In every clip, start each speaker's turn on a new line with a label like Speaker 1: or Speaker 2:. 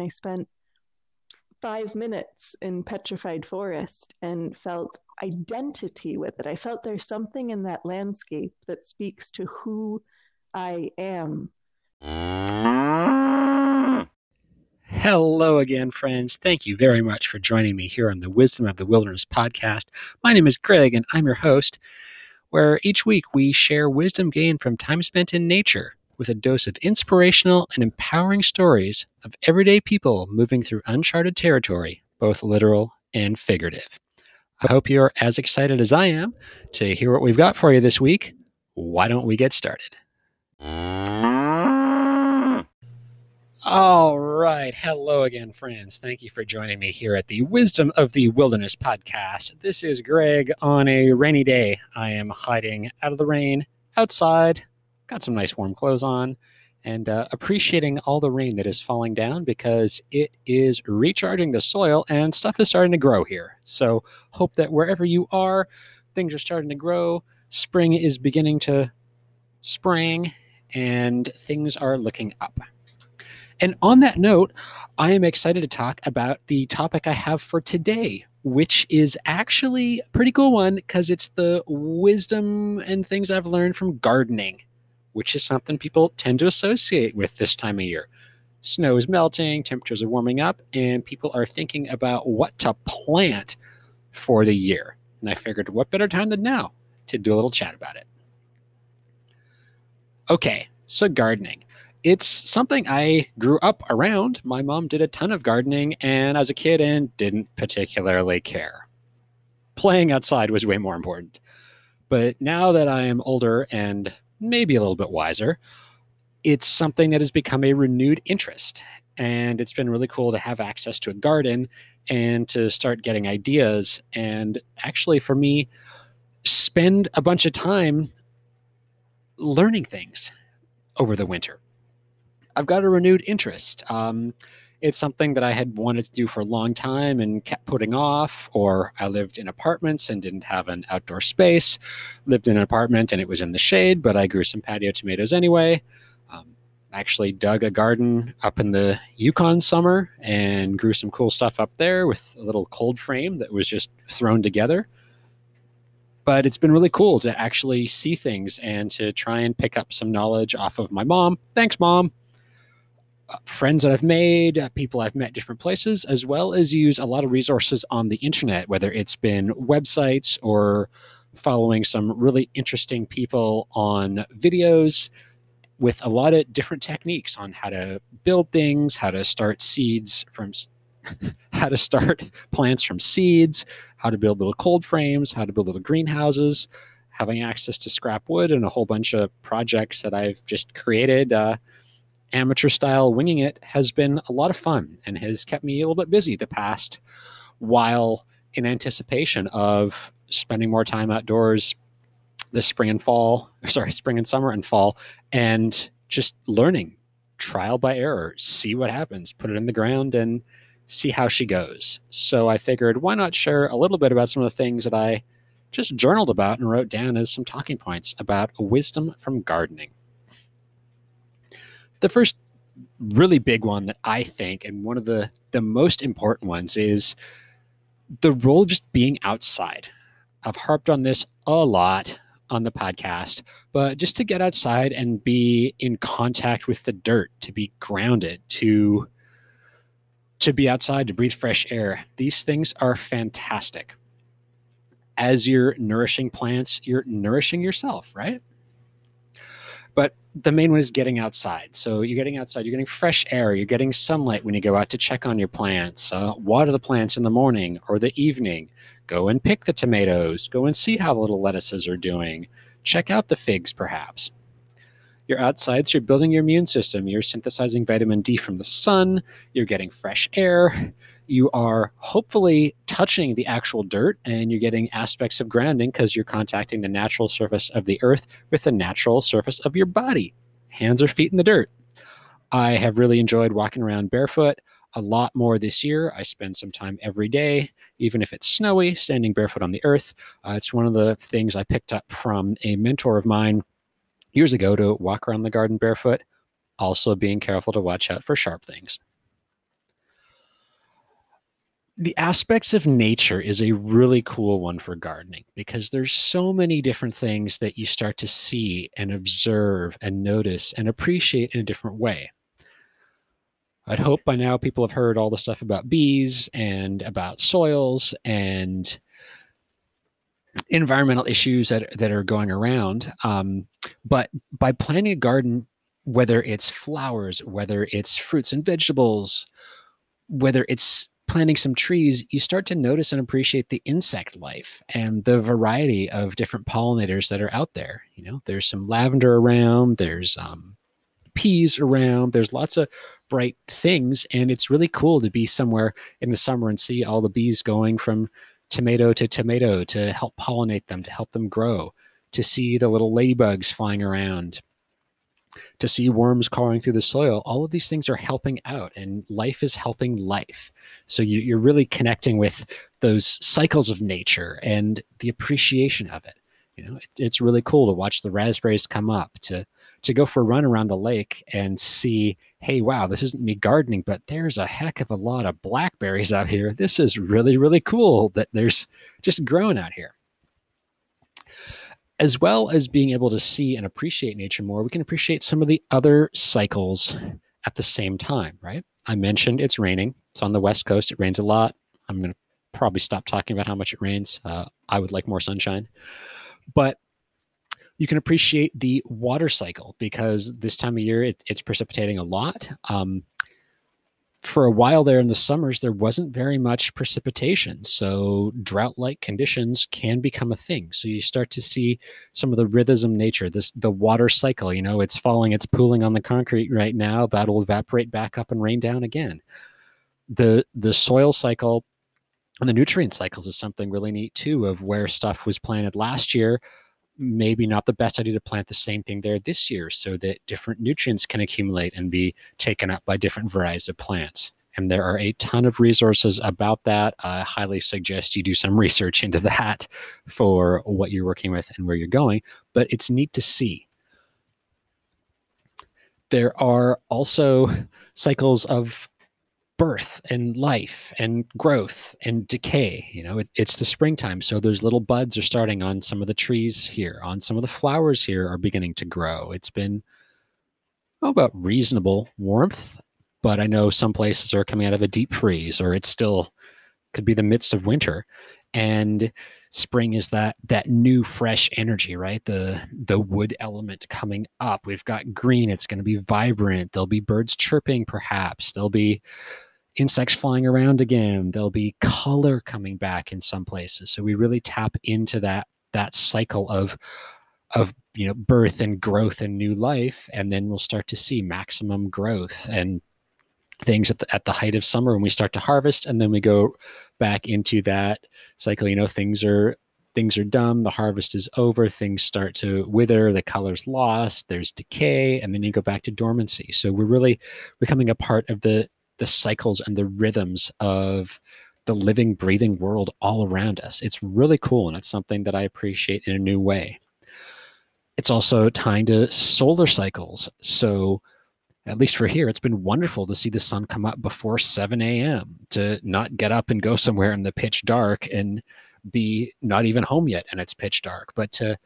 Speaker 1: and I spent five minutes in Petrified Forest and felt identity with it. I felt there's something in that landscape that speaks to who I am.
Speaker 2: Hello again, friends. Thank you very much for joining me here on the Wisdom of the Wilderness podcast. My name is Greg, and I'm your host, where each week we share wisdom gained from time spent in nature with a dose of inspirational and empowering stories of everyday people moving through uncharted territory, both literal and figurative. I hope you're as excited as I am to hear what we've got for you this week. Why don't we get started? All right. Hello again, friends. Thank you for joining me here at the Wisdom of the Wilderness podcast. This is Greg on a rainy day. I am hiding out of the rain outside got some nice warm clothes on, and uh, appreciating all the rain that is falling down because it is recharging the soil and stuff is starting to grow here. So, hope that wherever you are, things are starting to grow. Spring is beginning to spring, and things are looking up. And on that note, I am excited to talk about the topic I have for today, which is actually a pretty cool one because it's the wisdom and things I've learned from gardening which is something people tend to associate with this time of year. Snow is melting, temperatures are warming up, and people are thinking about what to plant for the year. And I figured, what better time than now to do a little chat about it? Okay, so gardening. It's something I grew up around. My mom did a ton of gardening and as a kid and didn't particularly care. Playing outside was way more important. But now that I am older and maybe a little bit wiser, it's something that has become a renewed interest. And it's been really cool to have access to a garden and to start getting ideas. And actually, for me, spend a bunch of time learning things over the winter. I've got a renewed interest. Um, it's something that I had wanted to do for a long time and kept putting off, or I lived in apartments and didn't have an outdoor space. Lived in an apartment and it was in the shade, but I grew some patio tomatoes anyway. Um, actually dug a garden up in the Yukon summer and grew some cool stuff up there with a little cold frame that was just thrown together. But it's been really cool to actually see things and to try and pick up some knowledge off of my mom. Thanks, mom friends that I've made, uh, people I've met different places, as well as use a lot of resources on the internet, whether it's been websites or following some really interesting people on videos with a lot of different techniques on how to build things, how to start seeds from how to start plants from seeds, how to build little cold frames, how to build little greenhouses, having access to scrap wood and a whole bunch of projects that I've just created. Uh, amateur style winging it has been a lot of fun and has kept me a little bit busy the past while in anticipation of spending more time outdoors this spring and fall sorry spring and summer and fall and just learning trial by error see what happens put it in the ground and see how she goes. So i figured why not share a little bit about some of the things that i just journaled about and wrote down as some talking points about wisdom from gardening the first really big one that I think, and one of the the most important ones, is the role of just being outside. I've harped on this a lot on the podcast, but just to get outside and be in contact with the dirt, to be grounded, to to be outside, to breathe fresh air. These things are fantastic. As you're nourishing plants, you're nourishing yourself, right? But the main one is getting outside. So you're getting outside, you're getting fresh air, you're getting sunlight when you go out to check on your plants, uh, water the plants in the morning or the evening, go and pick the tomatoes, go and see how the little lettuces are doing, check out the figs perhaps. You're outside, so you're building your immune system. You're synthesizing vitamin D from the sun. You're getting fresh air. You are hopefully touching the actual dirt and you're getting aspects of grounding because you're contacting the natural surface of the earth with the natural surface of your body, hands or feet in the dirt. I have really enjoyed walking around barefoot a lot more this year. I spend some time every day, even if it's snowy, standing barefoot on the earth. Uh, it's one of the things I picked up from a mentor of mine years ago to walk around the garden barefoot, also being careful to watch out for sharp things. the aspects of nature is a really cool one for gardening because there's so many different things that you start to see and observe and notice and appreciate in a different way. I'd hope by now people have heard all the stuff about bees and about soils and environmental issues that, that are going around. Um, but by planting a garden, whether it's flowers, whether it's fruits and vegetables, whether it's planting some trees, you start to notice and appreciate the insect life and the variety of different pollinators that are out there. You know, there's some lavender around, there's um, peas around, there's lots of bright things. And it's really cool to be somewhere in the summer and see all the bees going from tomato to tomato to help pollinate them, to help them grow, to see the little ladybugs flying around to see worms crawling through the soil. All of these things are helping out, and life is helping life. So you, are really connecting with those cycles of nature and the appreciation of it. You know, it, it's really cool to watch the raspberries come up, to to go for a run around the lake and see, hey, wow, this isn't me gardening, but there's a heck of a lot of blackberries out here. This is really, really cool that there's just growing out here as well as being able to see and appreciate nature more, we can appreciate some of the other cycles at the same time, right? I mentioned it's raining. It's on the West Coast. It rains a lot. I'm going to probably stop talking about how much it rains. Uh, I would like more sunshine. But you can appreciate the water cycle because this time of year it, it's precipitating a lot. Um, for a while there in the summers, there wasn't very much precipitation. So drought like conditions can become a thing. So you start to see some of the rhythm nature, this the water cycle, you know, it's falling, it's pooling on the concrete right now. That'll evaporate back up and rain down again. The the soil cycle and the nutrient cycles is something really neat too, of where stuff was planted last year maybe not the best idea to plant the same thing there this year so that different nutrients can accumulate and be taken up by different varieties of plants. And there are a ton of resources about that. I highly suggest you do some research into that for what you're working with and where you're going. But it's neat to see. There are also cycles of birth and life and growth and decay. You know, it, it's the springtime. So those little buds are starting on some of the trees here, on some of the flowers here are beginning to grow. It's been oh, about reasonable warmth, but I know some places are coming out of a deep freeze or it's still could be the midst of winter. And spring is that that new fresh energy right the the wood element coming up we've got green it's going to be vibrant there'll be birds chirping perhaps there'll be insects flying around again there'll be color coming back in some places. So we really tap into that that cycle of of you know birth and growth and new life and then we'll start to see maximum growth and things at the, at the height of summer when we start to harvest and then we go back into that cycle. You know things are things are done the harvest is over things start to wither the color's lost there's decay and then you go back to dormancy. So we're really becoming a part of the the cycles and the rhythms of the living, breathing world all around us. It's really cool, and it's something that I appreciate in a new way. It's also tying to solar cycles. So, at least for here, it's been wonderful to see the sun come up before 7 a.m., to not get up and go somewhere in the pitch dark and be not even home yet and it's pitch dark, but to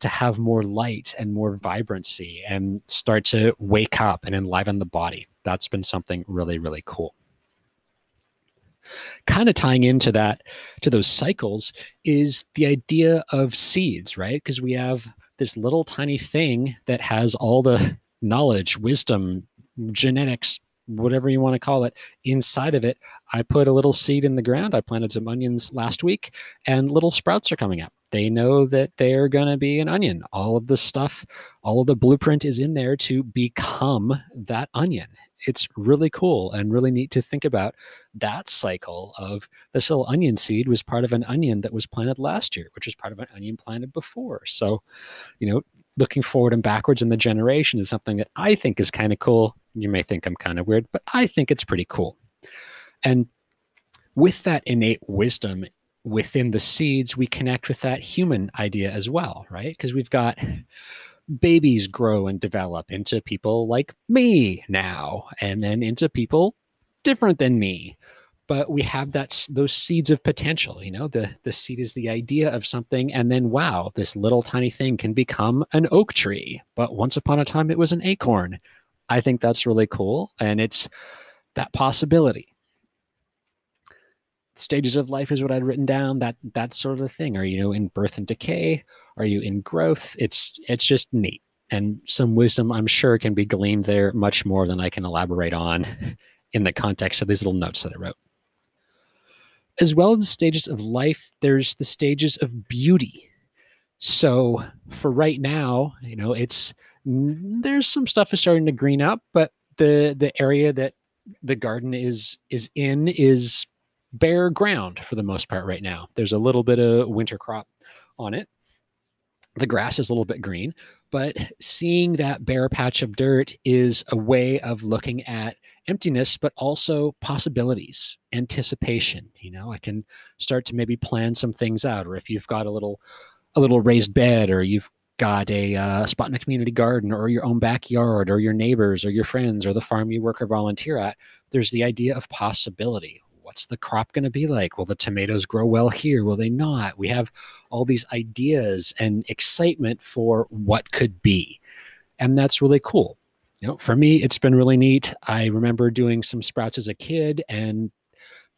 Speaker 2: to have more light and more vibrancy and start to wake up and enliven the body that's been something really, really cool. Kind of tying into that, to those cycles, is the idea of seeds, right? Because we have this little tiny thing that has all the knowledge, wisdom, genetics, whatever you want to call it, inside of it. I put a little seed in the ground. I planted some onions last week, and little sprouts are coming up. They know that they're going to be an onion. All of the stuff, all of the blueprint is in there to become that onion it's really cool and really neat to think about that cycle of this little onion seed was part of an onion that was planted last year, which was part of an onion planted before. So, you know, looking forward and backwards in the generation is something that I think is kind of cool. You may think I'm kind of weird, but I think it's pretty cool. And with that innate wisdom within the seeds, we connect with that human idea as well, right? Because we've got babies grow and develop into people like me now, and then into people different than me. but we have that those seeds of potential you know the the seed is the idea of something and then wow this little tiny thing can become an oak tree but once upon a time it was an acorn i think that's really cool and it's that possibility stages of life is what I'd written down. That that sort of thing. Are you know in birth and decay? Are you in growth? It's it's just neat. And some wisdom I'm sure can be gleaned there much more than I can elaborate on in the context of these little notes that I wrote. As well as the stages of life, there's the stages of beauty. So for right now, you know, it's mm, there's some stuff is starting to green up, but the the area that the garden is is in is bare ground for the most part right now. There's a little bit of winter crop on it. The grass is a little bit green, but seeing that bare patch of dirt is a way of looking at emptiness, but also possibilities, anticipation. You know, I can start to maybe plan some things out, or if you've got a little, a little raised bed, or you've got a uh, spot in a community garden, or your own backyard, or your neighbors, or your friends, or the farm you work or volunteer at. There's the idea of possibility what's the crop going to be like? Will the tomatoes grow well here? Will they not? We have all these ideas and excitement for what could be. And that's really cool. You know, for me, it's been really neat. I remember doing some sprouts as a kid and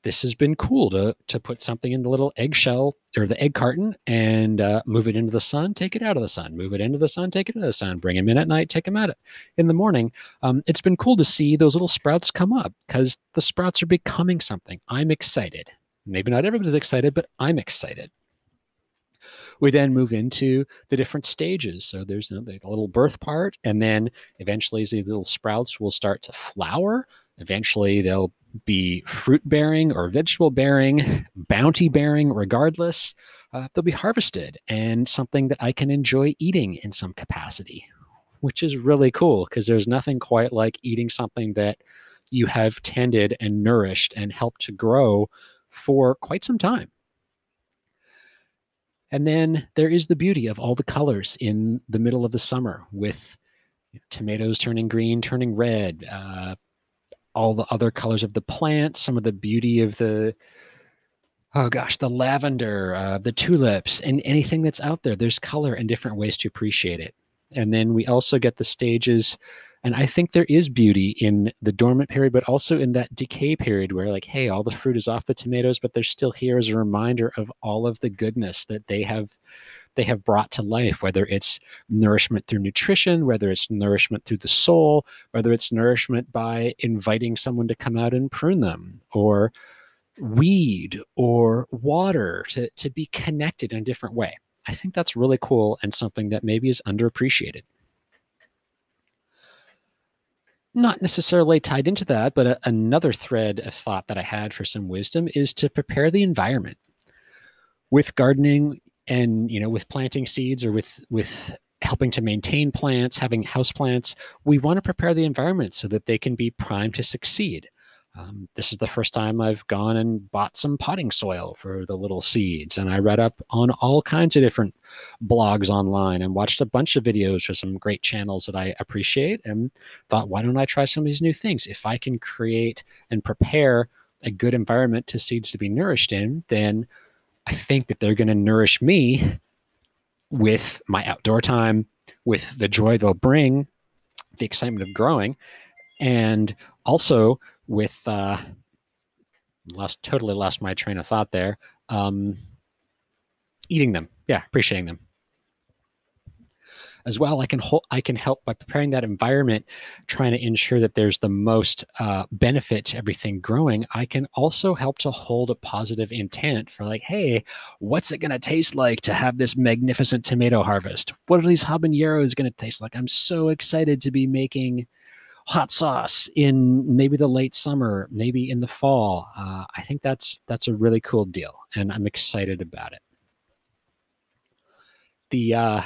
Speaker 2: this has been cool to to put something in the little eggshell or the egg carton and uh, move it into the sun, take it out of the sun, move it into the sun, take it into the sun, bring them in at night, take them out in the morning. Um, it's been cool to see those little sprouts come up because the sprouts are becoming something. I'm excited. Maybe not everybody's excited, but I'm excited. We then move into the different stages. So there's you know, the little birth part, and then eventually these little sprouts will start to flower. Eventually, they'll be fruit bearing or vegetable bearing, bounty bearing, regardless, uh, they'll be harvested and something that I can enjoy eating in some capacity, which is really cool because there's nothing quite like eating something that you have tended and nourished and helped to grow for quite some time. And then there is the beauty of all the colors in the middle of the summer with tomatoes turning green, turning red, uh, all the other colors of the plants, some of the beauty of the oh gosh, the lavender, uh, the tulips, and anything that's out there. There's color and different ways to appreciate it. And then we also get the stages, and I think there is beauty in the dormant period, but also in that decay period where, like, hey, all the fruit is off the tomatoes, but they're still here as a reminder of all of the goodness that they have they have brought to life, whether it's nourishment through nutrition, whether it's nourishment through the soul, whether it's nourishment by inviting someone to come out and prune them, or weed or water to, to be connected in a different way. I think that's really cool and something that maybe is underappreciated. Not necessarily tied into that, but a, another thread of thought that I had for some wisdom is to prepare the environment. With gardening, and you know with planting seeds or with with helping to maintain plants having house plants we want to prepare the environment so that they can be primed to succeed um, this is the first time i've gone and bought some potting soil for the little seeds and i read up on all kinds of different blogs online and watched a bunch of videos for some great channels that i appreciate and thought why don't i try some of these new things? If i can create and prepare a good environment to seeds to be nourished in then I think that they're going to nourish me with my outdoor time, with the joy they'll bring, the excitement of growing, and also with uh, lost totally lost my train of thought there. Um, eating them, yeah, appreciating them as well. I can hold, I can help by preparing that environment, trying to ensure that there's the most uh, benefit to everything growing. I can also help to hold a positive intent for like, hey, what's it to taste like to have this magnificent tomato harvest? What are these habaneros to taste like? I'm so excited to be making hot sauce in maybe the late summer, maybe in the fall. Uh, I think that's that's a really cool deal, and I'm excited about it. The uh,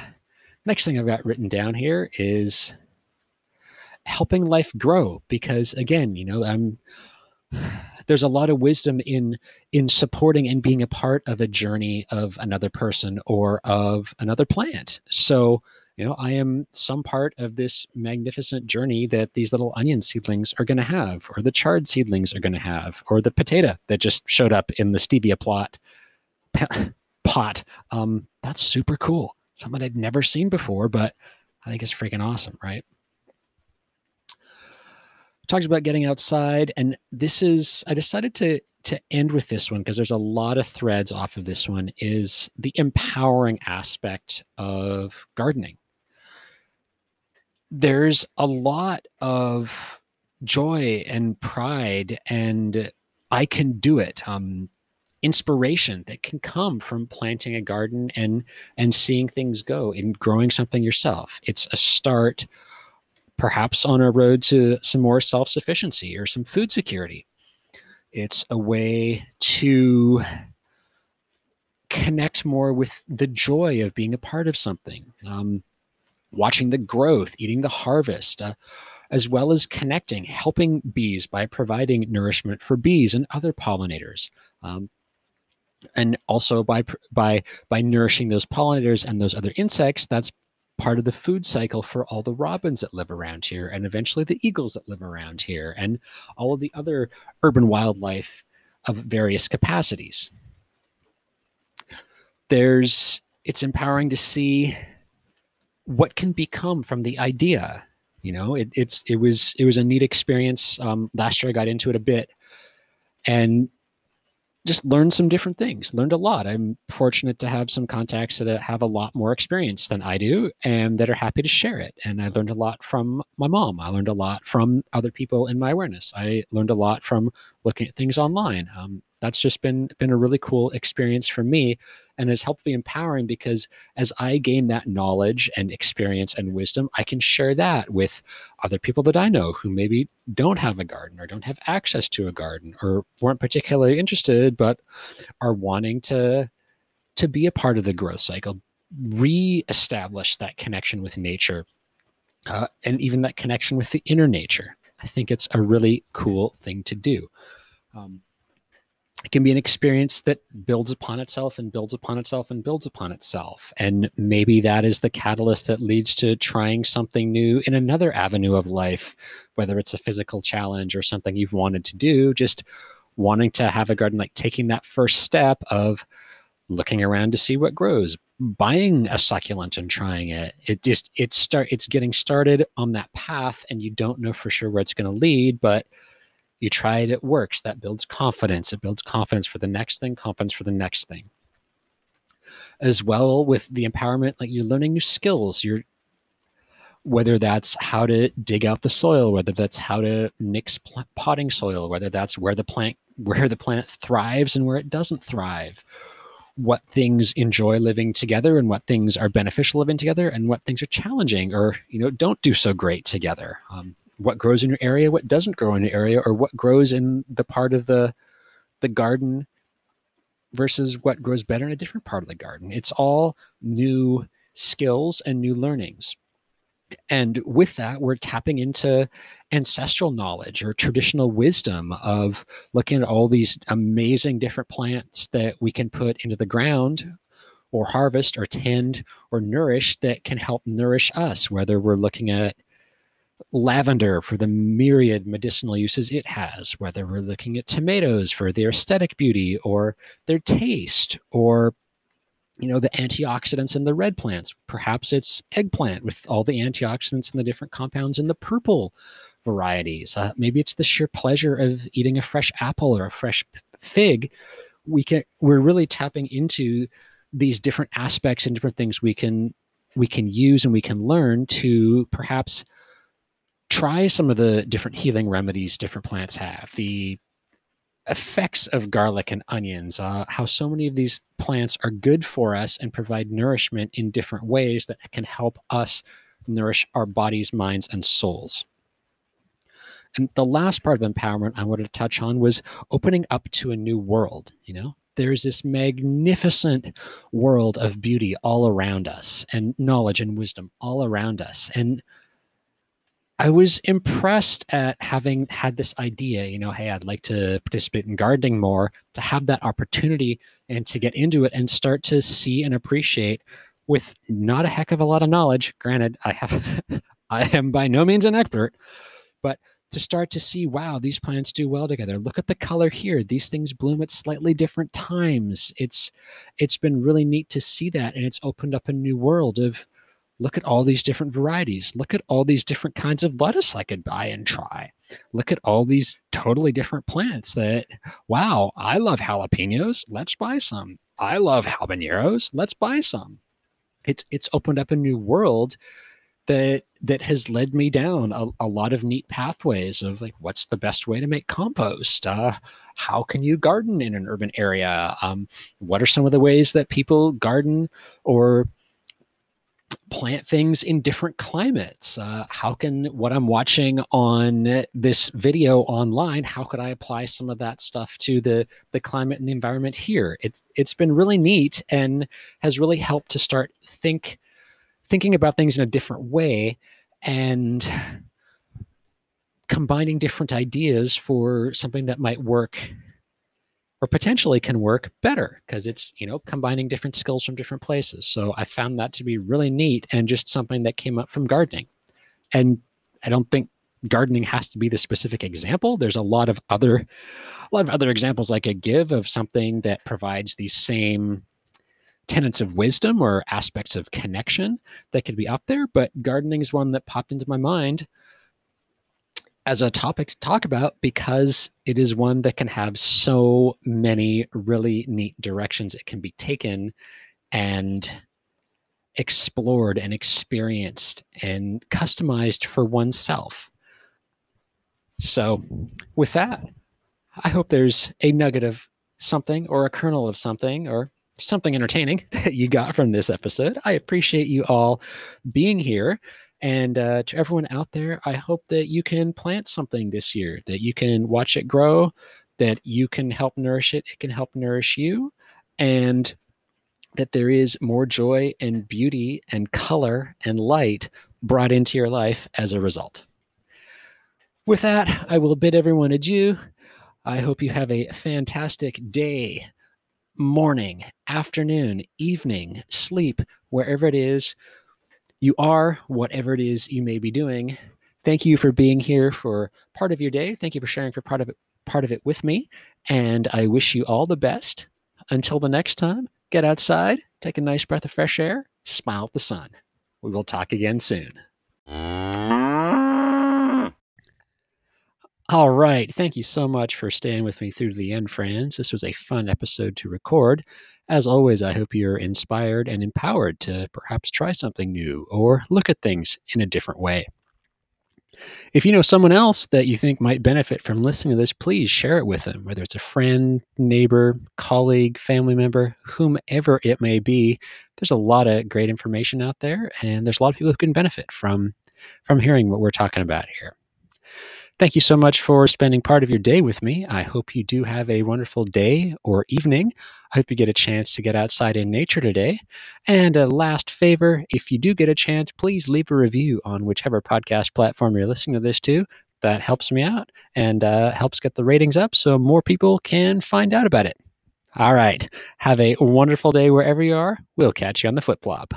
Speaker 2: Next thing I've got written down here is helping life grow because again, you know, I'm there's a lot of wisdom in in supporting and being a part of a journey of another person or of another plant. So you know, I am some part of this magnificent journey that these little onion seedlings are going to have, or the chard seedlings are going to have, or the potato that just showed up in the stevia plot pot. Um, that's super cool. Something I'd never seen before, but I think it's freaking awesome, right? Talks about getting outside, and this is I decided to to end with this one because there's a lot of threads off of this one is the empowering aspect of gardening there's a lot of joy and pride and I can do it. Um, inspiration that can come from planting a garden and and seeing things go and growing something yourself. It's a start perhaps on a road to some more self-sufficiency or some food security. It's a way to connect more with the joy of being a part of something. Um, watching the growth, eating the harvest, uh, as well as connecting, helping bees by providing nourishment for bees and other pollinators. Um, and also by by by nourishing those pollinators and those other insects that's part of the food cycle for all the robins that live around here and eventually the eagles that live around here and all of the other urban wildlife of various capacities there's it's empowering to see what can become from the idea you know? It, it's it was it was a neat experience um, last year i got into it a bit and just learned some different things learned a lot. I'm fortunate to have some contacts that have a lot more experience than i do and that are happy to share it. And i learned a lot from my mom. I learned a lot from other people in my awareness. I learned a lot from looking at things online. Um, that's just been been a really cool experience for me and has helped me empowering because as I gain that knowledge and experience and wisdom, I can share that with other people that I know who maybe don't have a garden or don't have access to a garden or weren't particularly interested but are wanting to to be a part of the growth cycle, re-establish that connection with nature, uh, and even that connection with the inner nature. I think it's a really cool thing to do. Um, it can be an experience that builds upon itself and builds upon itself and builds upon itself. And maybe that is the catalyst that leads to trying something new in another avenue of life, whether it's a physical challenge or something you've wanted to do, just wanting to have a garden, like taking that first step of looking around to see what grows, buying a succulent and trying it. It just it's start it's getting started on that path and you don't know for sure where it's going to lead, but you try it, it works. That builds confidence. It builds confidence for the next thing, confidence for the next thing. As well with the empowerment, like you're learning new skills. You're whether that's how to dig out the soil, whether that's how to mix potting soil, whether that's where the plant where the plant thrives and where it doesn't thrive, what things enjoy living together and what things are beneficial living together, and what things are challenging or you know don't do so great together. Um, what grows in your area, what doesn't grow in your area, or what grows in the part of the the garden versus what grows better in a different part of the garden. It's all new skills and new learnings. And with that, we're tapping into ancestral knowledge or traditional wisdom of looking at all these amazing different plants that we can put into the ground or harvest or tend or nourish that can help nourish us, whether we're looking at lavender for the myriad medicinal uses it has, whether we're looking at tomatoes for their aesthetic beauty or their taste, or you know the antioxidants in the red plants. Perhaps it's eggplant with all the antioxidants and the different compounds in the purple varieties. Uh, maybe it's the sheer pleasure of eating a fresh apple or a fresh fig. We can we're really tapping into these different aspects and different things we can we can use and we can learn to perhaps try some of the different healing remedies different plants have. The effects of garlic and onions, uh, how so many of these plants are good for us and provide nourishment in different ways that can help us nourish our bodies, minds, and souls. And the last part of empowerment I wanted to touch on was opening up to a new world. You know, there's this magnificent world of beauty all around us and knowledge and wisdom all around us. And I was impressed at having had this idea, you know, hey, I'd like to participate in gardening more, to have that opportunity and to get into it and start to see and appreciate with not a heck of a lot of knowledge. Granted, I have I am by no means an expert, but to start to see, wow, these plants do well together. Look at the color here. These things bloom at slightly different times. It's it's been really neat to see that, and it's opened up a new world of look at all these different varieties. Look at all these different kinds of lettuce I could buy and try. Look at all these totally different plants that, wow, I love jalapenos. Let's buy some. I love habaneros. Let's buy some. It's it's opened up a new world that that has led me down a, a, lot of neat pathways of like what's the best way to make compost uh, how can you garden in an urban area um, what are some of the ways that people garden or plant things in different climates. Uh, how can what i'm watching on this video online how could i apply some of that stuff to the the climate and the environment here? It's it's been really neat and has really helped to start think thinking about things in a different way and combining different ideas for something that might work or potentially can work better because it's you know combining different skills from different places. So i found that to be really neat and just something that came up from gardening. And i don't think gardening has to be the specific example. There's a lot of other a lot of other examples i could give of something that provides these same tenets of wisdom or aspects of connection that could be out there, but gardening is one that popped into my mind as a topic to talk about because it is one that can have so many really neat directions it can be taken and explored and experienced and customized for oneself. So, with that, I hope there's a nugget of something or a kernel of something or something entertaining that you got from this episode. I appreciate you all being here. And uh, to everyone out there, I hope that you can plant something this year, that you can watch it grow, that you can help nourish it, it can help nourish you, and that there is more joy and beauty and color and light brought into your life as a result. With that, I will bid everyone adieu. I hope you have a fantastic day morning, afternoon, evening, sleep, wherever it is you are, whatever it is you may be doing. Thank you for being here for part of your day. Thank you for sharing for part of it, part of it with me. And I wish you all the best. Until the next time, get outside, take a nice breath of fresh air, smile at the sun. We will talk again soon. All right. Thank you so much for staying with me through to the end, friends. This was a fun episode to record. As always, I hope you're inspired and empowered to perhaps try something new or look at things in a different way. If you know someone else that you think might benefit from listening to this, please share it with them, whether it's a friend, neighbor, colleague, family member, whomever it may be. There's a lot of great information out there, and there's a lot of people who can benefit from from hearing what we're talking about here. Thank you so much for spending part of your day with me. I hope you do have a wonderful day or evening. I hope you get a chance to get outside in nature today. And a last favor if you do get a chance, please leave a review on whichever podcast platform you're listening to this to. That helps me out and uh, helps get the ratings up so more people can find out about it. All right. Have a wonderful day wherever you are. We'll catch you on the flip flop.